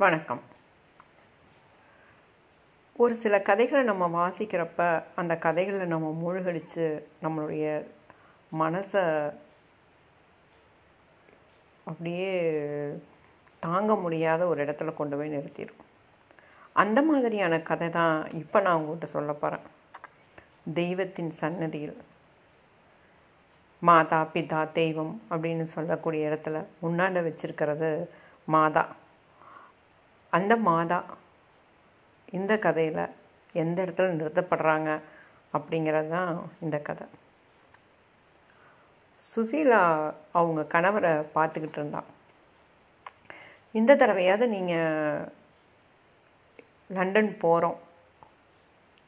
வணக்கம். ஒரு சில கதைகளை நம்ம வாசிக்கிறப்ப அந்த கதைகளை நம்ம மூழ்கடிச்சு நம்மளுடைய மனசை அப்படியே தாங்க முடியாத ஒரு இடத்துல கொண்டு போய் நிறுத்திடும் அந்த மாதிரியான கதை தான் இப்போ நான் உங்கள்கிட்ட சொல்ல போகிறேன் தெய்வத்தின் சன்னதியில் மாதா பிதா தெய்வம் அப்படின்னு சொல்லக்கூடிய இடத்துல முன்னாடி வச்சுருக்கிறது மாதா. அந்த மாதா இந்த கதையில் எந்த இடத்துல நிறுத்தப்படுறாங்க அப்படிங்கிறது தான் இந்த கதை. சுசீலா அவங்க கணவரை பார்த்துக்கிட்டு இருந்தான் இந்த தடவையாவது நீங்கள் லண்டன் போகிறோம்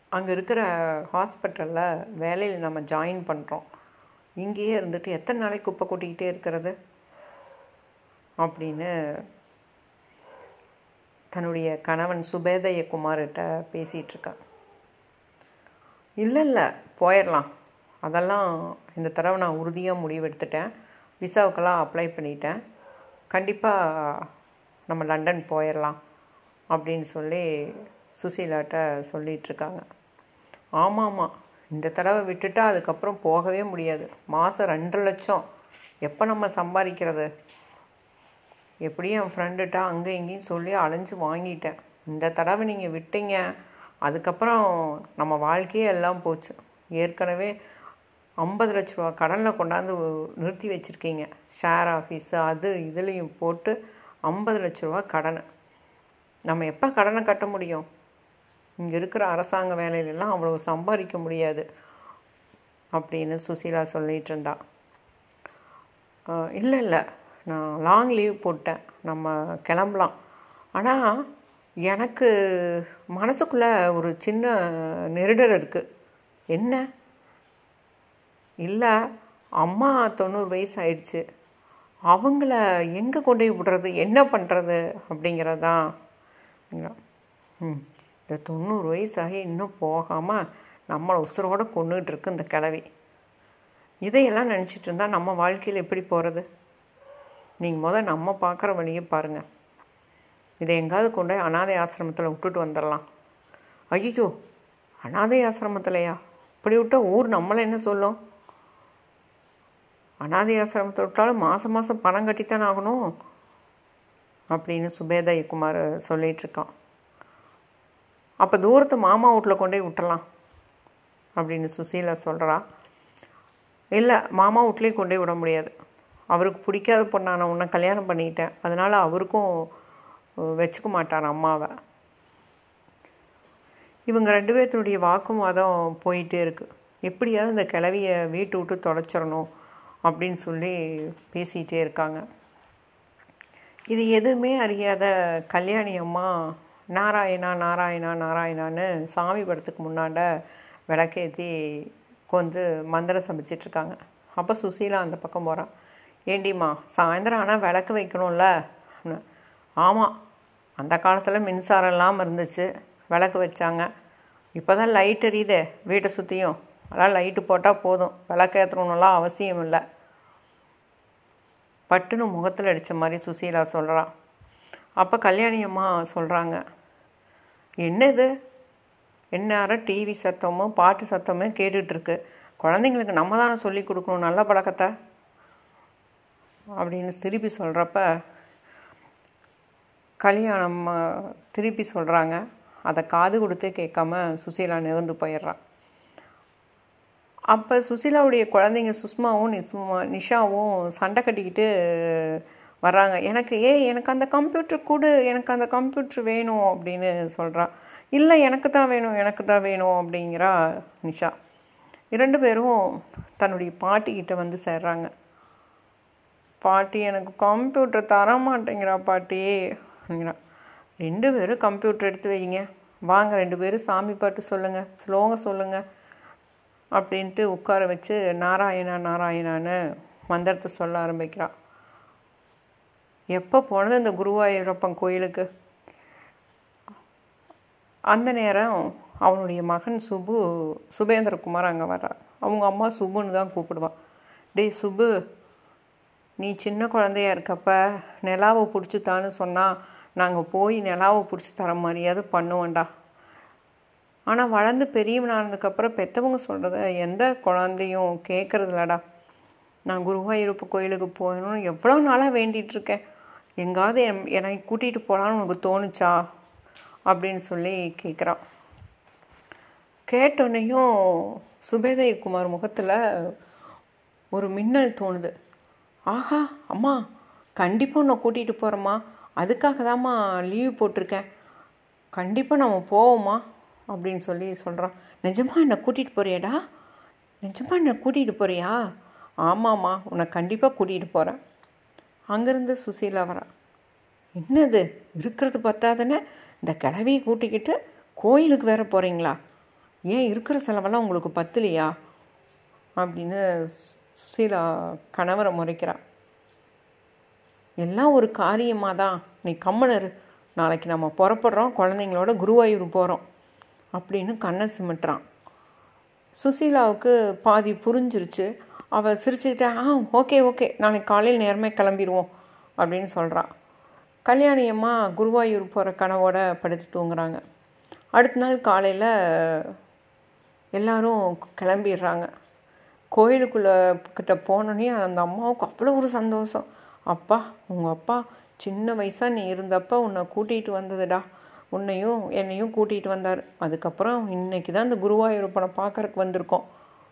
அங்கே இருக்கிற ஹாஸ்பிட்டலில் வேலையில் நம்ம ஜாயின் பண்ணுறோம் இங்கேயே இருந்துட்டு எத்தனை நாளைக்கு குப்பை கொட்டிக்கிட்டே இருக்கிறது? அப்படின்னு தன்னுடைய கணவன் சுபேதய குமார்கிட்ட பேசிகிட்டு இல்லை இல்லை போயிடலாம் அதெல்லாம் இந்த தடவை நான் உறுதியாக முடிவெடுத்துட்டேன். விசாவுக்கெல்லாம் அப்ளை பண்ணிட்டேன். கண்டிப்பாக நம்ம லண்டன் போயிடலாம் அப்படின்னு சொல்லி சுசீலாட்ட சொல்லிகிட்ருக்காங்க. ஆமாம் ஆமாம் இந்த தடவை விட்டுட்டா அதுக்கப்புறம் போகவே முடியாது. மாதம் ரெண்டரை லட்சம். எப்போ நம்ம சம்பாதிக்கிறது? எப்படியும் என் ஃப்ரெண்டுகிட்ட அங்கே இங்கேயும் சொல்லி அலைஞ்சு வாங்கிட்டேன். இந்த தடவை நீங்கள் விட்டீங்க. அதுக்கப்புறம் நம்ம வாழ்க்கையே எல்லாம் போச்சு. ஏற்கனவே ஐம்பது லட்ச ரூபா கடனில் கொண்டாந்து நிறுத்தி வச்சுருக்கீங்க. ஷேர் ஆஃபீஸு அது இதுலேயும் போட்டு ஐம்பது லட்ச ரூபா கடனை. நம்ம எப்போ கடனை கட்ட முடியும்? இங்கே இருக்கிற அரசாங்க வேலையிலலாம் அவ்வளோ சம்பாதிக்க முடியாது. அப்படின்னு சுசீலா சொல்லிகிட்டு இருந்தா. இல்லை இல்லை. நான் லாங் லீவ் போட்டேன். நம்ம கிளம்பலாம். ஆனால் எனக்கு மனசுக்குள்ளே ஒரு சின்ன நெருடல் இருக்குது என்ன? இல்லை அம்மா தொண்ணூறு வயசு ஆயிடுச்சு. அவங்கள எங்கே கொண்டு போய் விடுறது? என்ன பண்ணுறது அப்படிங்கிறது தான் ம். இந்த தொண்ணூறு வயசாகி இன்னும் போகாமல் நம்மளை உசுரோடு கொண்டுகிட்டு இருக்கு இந்த கிழவி. இதையெல்லாம் நினச்சிட்டு இருந்தால் நம்ம வாழ்க்கையில் எப்படி போகிறது நீங்கள் முதல் நம்ம பார்க்குற வழியை பாருங்கள் இதை எங்காவது கொண்டு போய் அனாதை ஆசிரமத்தில் விட்டுட்டு வந்துடலாம். ஐயோ அனாதை ஆசிரமத்திலையா? இப்படி விட்டால் ஊர் நம்மளை என்ன சொல்லும்? அனாதை ஆசிரமத்தை விட்டாலும் மாதம் மாதம் பணம் கட்டித்தானே ஆகணும் அப்படின்னு சுபேதா குமார் சொல்லிகிட்ருக்கான் அப்போ தூரத்து மாமா வீட்டில் கொண்டு போய் அப்படின்னு சுசீலா சொல்கிறா இல்லை மாமா வீட்லேயும் கொண்டு போய் விட முடியாது. அவருக்கு பிடிக்காத பொண்ணா நான் உன்னை கல்யாணம் பண்ணிட்டேன். அதனால் அவருக்கும் வச்சுக்க மாட்டார் அம்மாவை. இவங்க ரெண்டு பேர்த்தினுடைய வாக்குவாதம் போயிட்டே இருக்குது எப்படியாவது இந்த கிளவியை வீட்டு விட்டு தொலைச்சிடணும் அப்படின்னு சொல்லி பேசிகிட்டே இருக்காங்க. இது எதுவுமே அறியாத கல்யாணி அம்மா நாராயணா நாராயணா நாராயணான்னு சாமி படத்துக்கு முன்னாண்ட விளக்கேற்றி கொந்து மந்திரம் சமைச்சிட்ருக்காங்க அப்போ சுசீலா அந்த பக்கம் போகிறான் ஏண்டிம்மா சாயந்தரம் ஆனால் விளக்கு வைக்கணும்ல? ஆமாம் அந்த காலத்தில் மின்சாரம் இல்லாமல் இருந்துச்சு விளக்கு வச்சாங்க. இப்போ தான் லைட் எரியுதே வீட்டை சுற்றியும் அதெல்லாம் லைட்டு போட்டால் போதும் விளக்கு ஏற்றணும்லாம் அவசியம் இல்லை. பட்டுன்னு முகத்தில் அடித்த மாதிரி சுசீலா சொல்கிறான் அப்போ கல்யாணி அம்மா சொல்கிறாங்க என்னது எந்நேரம் டிவி சத்தமும் பாட்டு சத்தமும் கேட்டுட்ருக்கு குழந்தைங்களுக்கு நம்ம தானே சொல்லி கொடுக்கணும் நல்ல பழக்கத்தை? அப்படின்னு திருப்பி சொல்கிறப்ப கல்யாணம் திருப்பி சொல்கிறாங்க அதை காது கொடுத்து கேட்காம சுசீலா நிகழ்ந்து போயிடுறான் அப்போ சுசீலாவுடைய குழந்தைங்க சுஷ்மாவும் நிஸ்மா நிஷாவும் சண்டை கட்டிக்கிட்டு வர்றாங்க. எனக்கு ஏ எனக்கு அந்த கம்ப்யூட்டர் கொடு. எனக்கு அந்த கம்ப்யூட்டர் வேணும் அப்படின்னு சொல்கிறான் இல்லை எனக்கு தான் வேணும். எனக்கு தான் வேணும் அப்படிங்கிறா நிஷா. இரண்டு பேரும் தன்னுடைய பாட்டிக்கிட்ட வந்து சேர்றாங்க. பாட்டி எனக்கு கம்ப்யூட்டர் தர மாட்டேங்கிறா பாட்டி. அப்படிங்கிறான் ரெண்டு பேரும் கம்ப்யூட்டர் எடுத்து வைங்க. வாங்க ரெண்டு பேரும் சாமி பாட்டு சொல்லுங்கள் ஸ்லோகம் சொல்லுங்கள் அப்படின்ட்டு உட்கார வச்சு நாராயணா நாராயணான்னு மந்திரத்தை சொல்ல ஆரம்பிக்கிறாள் எப்போ போனது இந்த குருவாயூரப்பன் கோயிலுக்கு? அந்த நேரம் அவனுடைய மகன் சுபு சுபேந்திரகுமார் அங்கே வர்றார் அவங்க அம்மா சுபுன்னு தான் கூப்பிடுவான் டேய் சுபு நீ சின்ன குழந்தையா இருக்கப்ப நிலாவை பிடிச்சித்தான்னு சொன்னால் நாங்கள் போய் நிலாவை பிடிச்சி தர மாதிரியாவது பண்ணுவோண்டா ஆனால் வளர்ந்து பெரியவனானதுக்கப்புறம் பெற்றவங்க சொல்கிறத எந்த குழந்தையும் கேட்குறதில்லடா நான் குருவாயூரப்பு கோயிலுக்கு போகணும்னு எவ்வளோ நாளாக வேண்டிகிட்ருக்கேன் எங்காவது என் என்னை கூட்டிகிட்டு போகலான்னு உனக்கு தோணுச்சா? அப்படின்னு சொல்லி கேட்குறான் கேட்டோன்னையும் சுபேதய குமார் முகத்தில் ஒரு மின்னல் தோணுது. ஆஹா அம்மா கண்டிப்பாக உன்னை கூட்டிகிட்டு போகிறேம்மா அதுக்காக தாம்மா லீவ் போட்டிருக்கேன். கண்டிப்பாக நம்ம போவோம்மா அப்படின்னு சொல்லி சொல்கிறான் நிஜமா என்னை கூட்டிகிட்டு போறியாடா? நிஜமாக என்னை கூட்டிகிட்டு போறியா? ஆமாம்மா உன்னை கண்டிப்பாக கூட்டிகிட்டு போகிறேன் அங்கேருந்து சுசீலா வரா. என்னது இருக்கிறது பத்தாதுன்னு? இந்த கிழவியை கூட்டிக்கிட்டு கோயிலுக்கு வேற போகிறீங்களா ஏன் இருக்கிற செலவெல்லாம் உங்களுக்கு பத்தலையா? அப்படின்னு சுசீலா கணவரை முறைக்கிறாள் எல்லாம் ஒரு காரியமாக தான் நீ கம்மனர் நாளைக்கு நம்ம புறப்படுறோம். குழந்தைங்களோட குருவாயூர் போகிறோம் அப்படின்னு கண்ணை சிமிட்டுறான். சுசீலாவுக்கு பாதி புரிஞ்சிருச்சு. அவள் சிரிச்சுக்கிட்டே ஆ ஓகே ஓகே. நாளைக்கு காலையில் நேரமே கிளம்பிடுவோம் அப்படின்னு சொல்கிறான் கல்யாணி அம்மா குருவாயூர் போகிற கனவோட படுத்து தூங்குறாங்க. அடுத்த நாள் காலையில் எல்லாரும் கிளம்பிடுறாங்க. கோயிலுக்குள்ளே கிட்ட போனோடனே அந்த அம்மாவுக்கு அவ்வளோ ஒரு சந்தோஷம். அப்பா உங்கள் அப்பா சின்ன வயசாக நீ இருந்தப்போ உன்னை கூட்டிகிட்டு வந்ததுடா. உன்னையும் என்னையும் கூட்டிகிட்டு வந்தார். அதுக்கப்புறம் இன்றைக்கி தான் இந்த படம் பார்க்கறக்கு வந்திருக்கோம்.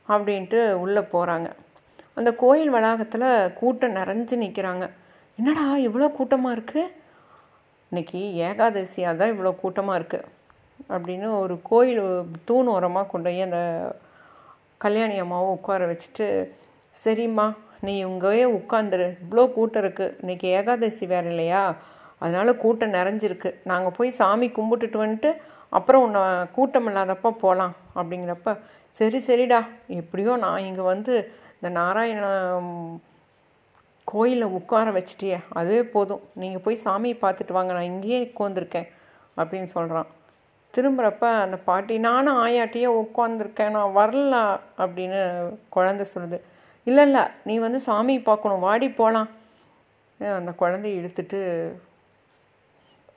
அப்படின்ட்டு உள்ளே போகிறாங்க அந்த கோயில் வளாகத்தில் கூட்டம் நிறைஞ்சு நிற்கிறாங்க என்னடா இவ்வளோ கூட்டமாக இருக்குது இன்றைக்கி ஏகாதசியாக தான் இவ்வளோ கூட்டமாக இருக்குது அப்படின்னு ஒரு கோயில் தூண் ஓரமாக கொண்டு போய் அந்த கல்யாணி அம்மாவும் உட்கார வச்சுட்டு சரிம்மா நீ இங்கேயே உட்காந்துரு. இவ்வளோ கூட்டம் இருக்குது இன்றைக்கி ஏகாதசி வேறு இல்லையா? அதனால் கூட்டம் நிறைஞ்சிருக்கு. நாங்கள் போய் சாமி கும்பிட்டுட்டு வந்துட்டு அப்புறம் உன்னை கூட்டம் இல்லாதப்போ போகலாம் அப்படிங்கிறப்ப சரி சரிடா. எப்படியோ நான் இங்கே வந்து இந்த நாராயண கோயிலில் உட்கார வச்சிட்டியே. அதுவே போதும். நீங்கள் போய் சாமியை பார்த்துட்டு வாங்க. நான் இங்கேயே உட்காந்துருக்கேன். அப்படின்னு சொல்கிறான் திரும்புகிறப்ப அந்த பாட்டி நானும் ஆயாட்டியே உட்காந்துருக்கேன் நான் வரல அப்படின்னு குழந்தை சொல்லுது. இல்லை இல்லை நீ வந்து சாமி பார்க்கணும் வாடி போகலாம் அந்த குழந்தைய இழுத்துட்டு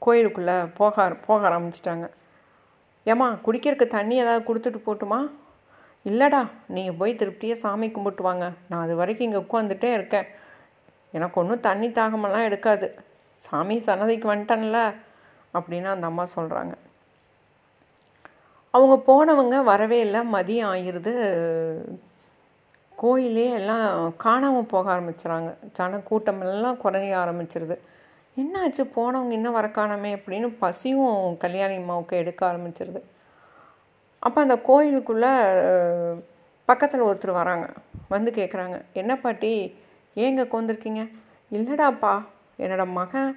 கோயிலுக்குள்ளே போக போக ஆரம்பிச்சிட்டாங்க. ஏம்மா குடிக்கிறதுக்கு தண்ணி ஏதாவது கொடுத்துட்டு போட்டுமா? இல்லைடா நீங்கள் போய் திருப்தியாக சாமி கும்பிட்டு வாங்க. நான் அது வரைக்கும் இங்கே உட்காந்துட்டே இருக்கேன். எனக்கு ஒன்றும் தண்ணி தாகமெல்லாம் எடுக்காது. சாமி சன்னதிக்கு வந்துட்டேன்ல அப்படின்னு அந்த அம்மா சொல்கிறாங்க அவங்க போனவங்க வரவே இல்லை மதியம் ஆயிடுது. கோயிலே எல்லாம் காணாமல் போக ஆரம்பிச்சுறாங்க. ஜன கூட்டமெல்லாம் குறைய ஆரம்பிச்சிருது. என்னாச்சு? போனவங்க இன்னும் வர காணாமே அப்படின்னு பசியும் கல்யாணி அம்மாவுக்கு எடுக்க ஆரம்பிச்சிருது. அப்போ அந்த கோயிலுக்குள்ளே பக்கத்தில் ஒருத்தர் வராங்க. வந்து கேட்குறாங்க என்ன பாட்டி? ஏங்க கொந்திருக்கீங்க இல்லைடாப்பா என்னோட மகன்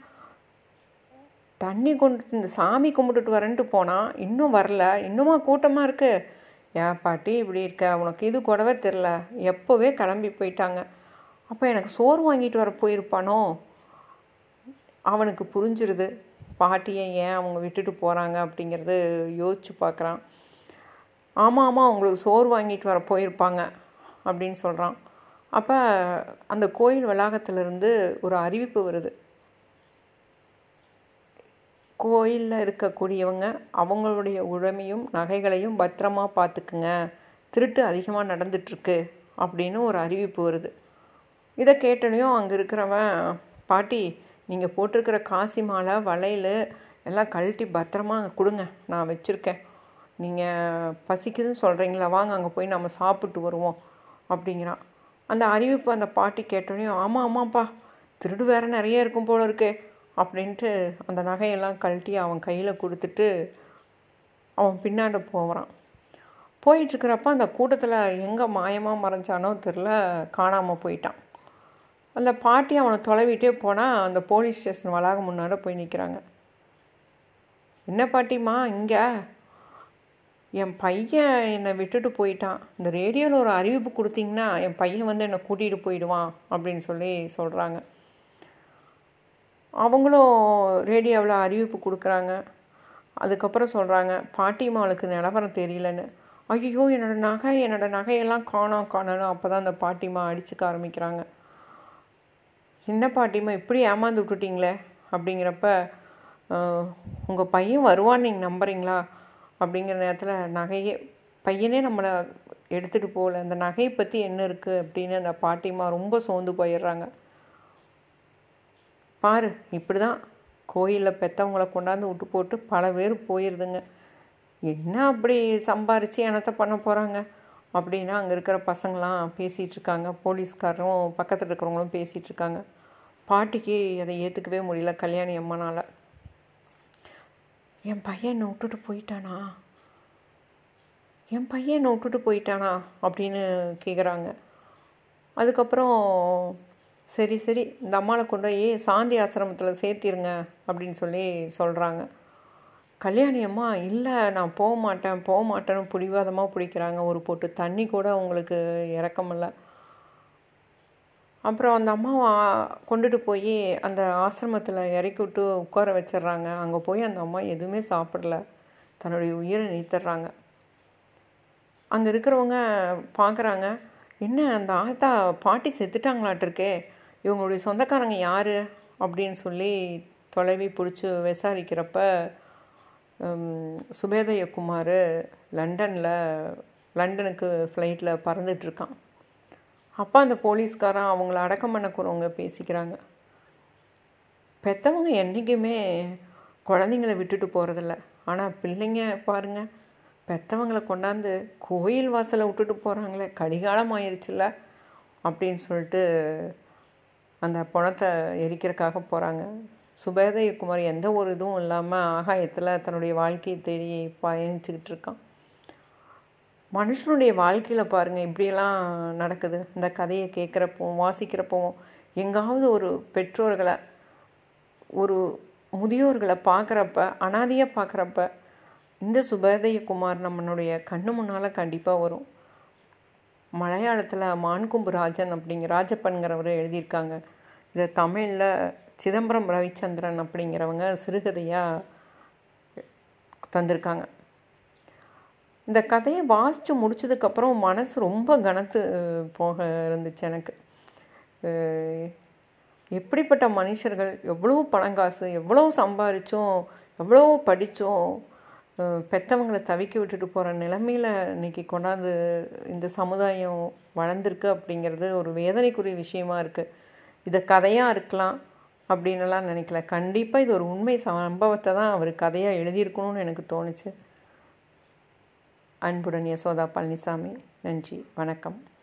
தண்ணி கொண்டு இந்த சாமி கும்பிட்டுட்டு வரேன்ட்டு போனால் இன்னும் வரல. இன்னுமா கூட்டமாக இருக்குது ஏன் பாட்டி இப்படி இருக்க? உனக்கு இது கூடவே தெரில எப்போவே கிளம்பி போயிட்டாங்க. அப்போ எனக்கு சோறு வாங்கிட்டு வர போயிருப்பானோ? அவனுக்கு புரிஞ்சிருது. பாட்டியை ஏன் அவங்க விட்டுட்டு போகிறாங்க அப்படிங்கிறது யோசிச்சு பார்க்குறான் ஆமாம் ஆமாம் அவங்களுக்கு சோறு வாங்கிட்டு வர போயிருப்பாங்க அப்படின்னு சொல்கிறான் அப்போ அந்த கோயில் வளாகத்திலிருந்து ஒரு அறிவிப்பு வருது. கோயிலில் இருக்கக்கூடியவங்க அவங்களுடைய உடைமையும் நகைகளையும் பத்திரமா பார்த்துக்குங்க. திருட்டு அதிகமாக நடந்துட்டுருக்கு அப்படின்னு ஒரு அறிவிப்பு வருது. இதை கேட்டனையும் அங்கே இருக்கிறவன் பாட்டி நீங்கள் போட்டிருக்கிற காசி மாலை வளையல் எல்லாம் கழட்டி பத்திரமா கொடுங்க. நான் வச்சுருக்கேன். நீங்கள் பசிக்குதுன்னு சொல்கிறீங்களா வாங்க அங்கே போய் நம்ம சாப்பிட்டு வருவோம். அப்படிங்கிறான். அந்த அறிவிப்பு அந்த பாட்டி கேட்டோடனே ஆமாம் ஆமாப்பா. திருடு வேறு நிறைய இருக்கும் போல இருக்கே. அப்படின்ட்டு அந்த நகையெல்லாம் கழட்டி அவன் கையில் கொடுத்துட்டு அவன் பின்னாடி போகிறான் போயிட்டுருக்கிறப்ப அந்த கூட்டத்தில் எங்கே மாயமாக மறைஞ்சானோ தெரில காணாமல் போயிட்டான். அந்த பாட்டி அவனை தொலைவிட்டே போனால் அந்த போலீஸ் ஸ்டேஷன் வளாகம் முன்னாடி போய் நிற்கிறாங்க என்ன பாட்டிம்மா இங்கே? என் பையன் என்னை விட்டுட்டு போயிட்டான். இந்த ரேடியோவில் ஒரு அறிவிப்பு கொடுத்தீங்கன்னா என் பையன் வந்து என்னை கூட்டிகிட்டு போயிடுவான் அப்படின்னு சொல்லி சொல்கிறாங்க அவங்களும் ரேடியோவில் அறிவிப்பு கொடுக்குறாங்க. அதுக்கப்புறம் சொல்கிறாங்க பாட்டிமாவுக்கு நிலவரம் தெரியலன்னு. ஐயோ என்னோடய நகை என்னோடய நகையெல்லாம் காணோம் காணணும் அப்போ தான் அந்த பாட்டிமா அடிச்சுக்க ஆரம்பிக்கிறாங்க. என்ன பாட்டிமா இப்படி ஏமாந்து விட்டுட்டிங்களே? அப்படிங்கிறப்ப உங்கள் பையன் வருவான்னு நீங்கள் நம்புறீங்களா? அப்படிங்கிற நேரத்தில் நகையே பையனே நம்மளை எடுத்துகிட்டு போகல. அந்த நகையை பற்றி என்ன இருக்குது அப்படின்னு அந்த பாட்டிமா ரொம்ப சோர்ந்து போயிடுறாங்க. பாரு இப்படி தான் கோயிலில் பெற்றவங்கள கொண்டாந்து விட்டு போட்டு பல பேர் போயிடுதுங்க என்ன அப்படி சம்பாரித்து என்னத்தை பண்ண போகிறாங்க அப்படின்னா அங்கே இருக்கிற பசங்களாம் பேசிகிட்டு இருக்காங்க. போலீஸ்காரரும் பக்கத்தில் இருக்கிறவங்களும் பேசிகிட்டு இருக்காங்க. பாட்டிக்கு அதை ஏற்றுக்கவே முடியல கல்யாணி அம்மனால். என் பையன் என்னை விட்டுட்டு போயிட்டானா? என் பையன் என்னை விட்டுட்டு போயிட்டானா? அப்படின்னு கேட்குறாங்க அதுக்கப்புறம் சரி சரி. இந்த அம்மாவை கொண்டு போய் சாந்தி ஆசிரமத்தில் சேர்த்திருங்க அப்படின்னு சொல்லி சொல்கிறாங்க கல்யாணி அம்மா இல்லை நான் போக மாட்டேன். போக மாட்டேன்னு பிடிவாதமாக பிடிக்கிறாங்க. ஒரு போட்டு தண்ணி கூட அவங்களுக்கு இறக்கமில்ல அப்புறம் அந்த அம்மாவை கொண்டுட்டு போய் அந்த ஆசிரமத்தில் இறக்கி விட்டு உட்கார வச்சிடுறாங்க. அங்கே போய் அந்த அம்மா எதுவுமே சாப்பிடல. தன்னுடைய உயிரை நீத்துடுறாங்க அங்கே இருக்கிறவங்க பார்க்குறாங்க என்ன அந்த ஆத்தா பாட்டி செத்துட்டாங்களாட்டிருக்கே. இவங்களுடைய சொந்தக்காரங்க யார் அப்படின்னு சொல்லி தொலைவி பிடிச்சி விசாரிக்கிறப்ப சுபேதயகுமார் லண்டனில் லண்டனுக்கு ஃப்ளைட்டில் பறந்துட்டுருக்கான் அப்போ அந்த போலீஸ்காரன் அவங்கள அடக்கம் பண்ணக்குறவங்க பேசிக்கிறாங்க. பெற்றவங்க என்றைக்குமே குழந்தைங்கள விட்டுட்டு போகிறதில்ல ஆனால் பிள்ளைங்க பாருங்கள் பெற்றவங்களை கொண்டாந்து கோயில் வாசலை விட்டுட்டு போகிறாங்களே கடிகாலம் ஆயிடுச்சுல்ல அப்படின்னு சொல்லிட்டு அந்த பணத்தை எரிக்கிறதுக்காக போகிறாங்க சுபேதயகுமார் எந்த ஒரு இதுவும் இல்லாமல் ஆகாயத்தில் தன்னுடைய வாழ்க்கையை தேடி பயணிச்சுக்கிட்டு இருக்கான். மனுஷனுடைய வாழ்க்கையில் பாருங்கள் இப்படியெல்லாம் நடக்குது. இந்த கதையை கேட்குறப்போ வாசிக்கிறப்போ எங்காவது ஒரு பெற்றோர்களை ஒரு முதியோர்களை பார்க்குறப்ப அனாதியாக பார்க்குறப்ப இந்த சுபேதயகுமார் நம்மளுடைய கண்ணு முன்னால் கண்டிப்பாக வரும். மலையாளத்தில் மான்கும்பு ராஜன் அப்படிங்கிற ராஜப்பன்கிறவர் எழுதியிருக்காங்க. இதை தமிழில் சிதம்பரம் ரவிச்சந்திரன் அப்படிங்கிறவங்க சிறுகதையாக தந்திருக்காங்க. இந்த கதையை வாசித்து முடிச்சதுக்கப்புறம் மனசு ரொம்ப கனத்து போக இருந்துச்சு எனக்கு. எப்படிப்பட்ட மனுஷர்கள் எவ்வளோ பணங்காசு எவ்வளோ சம்பாரித்தோம் எவ்வளோ படித்தோம் பெற்றவங்களை தவிக்க விட்டுட்டு போகிற நிலமையில் இன்றைக்கி கொண்டாந்து இந்த சமுதாயம் வளர்ந்துருக்கு அப்படிங்கிறது ஒரு வேதனைக்குரிய விஷயமா இருக்குது இதை கதையாக இருக்கலாம் அப்படின்னுலாம் நினைக்கல. கண்டிப்பாக இது ஒரு உண்மை சம்பவத்தை தான் அவர் கதையாக எழுதியிருக்கணும்னு எனக்கு தோணுச்சு. அன்புடன் யசோதா பழனிசாமி நன்றி வணக்கம்.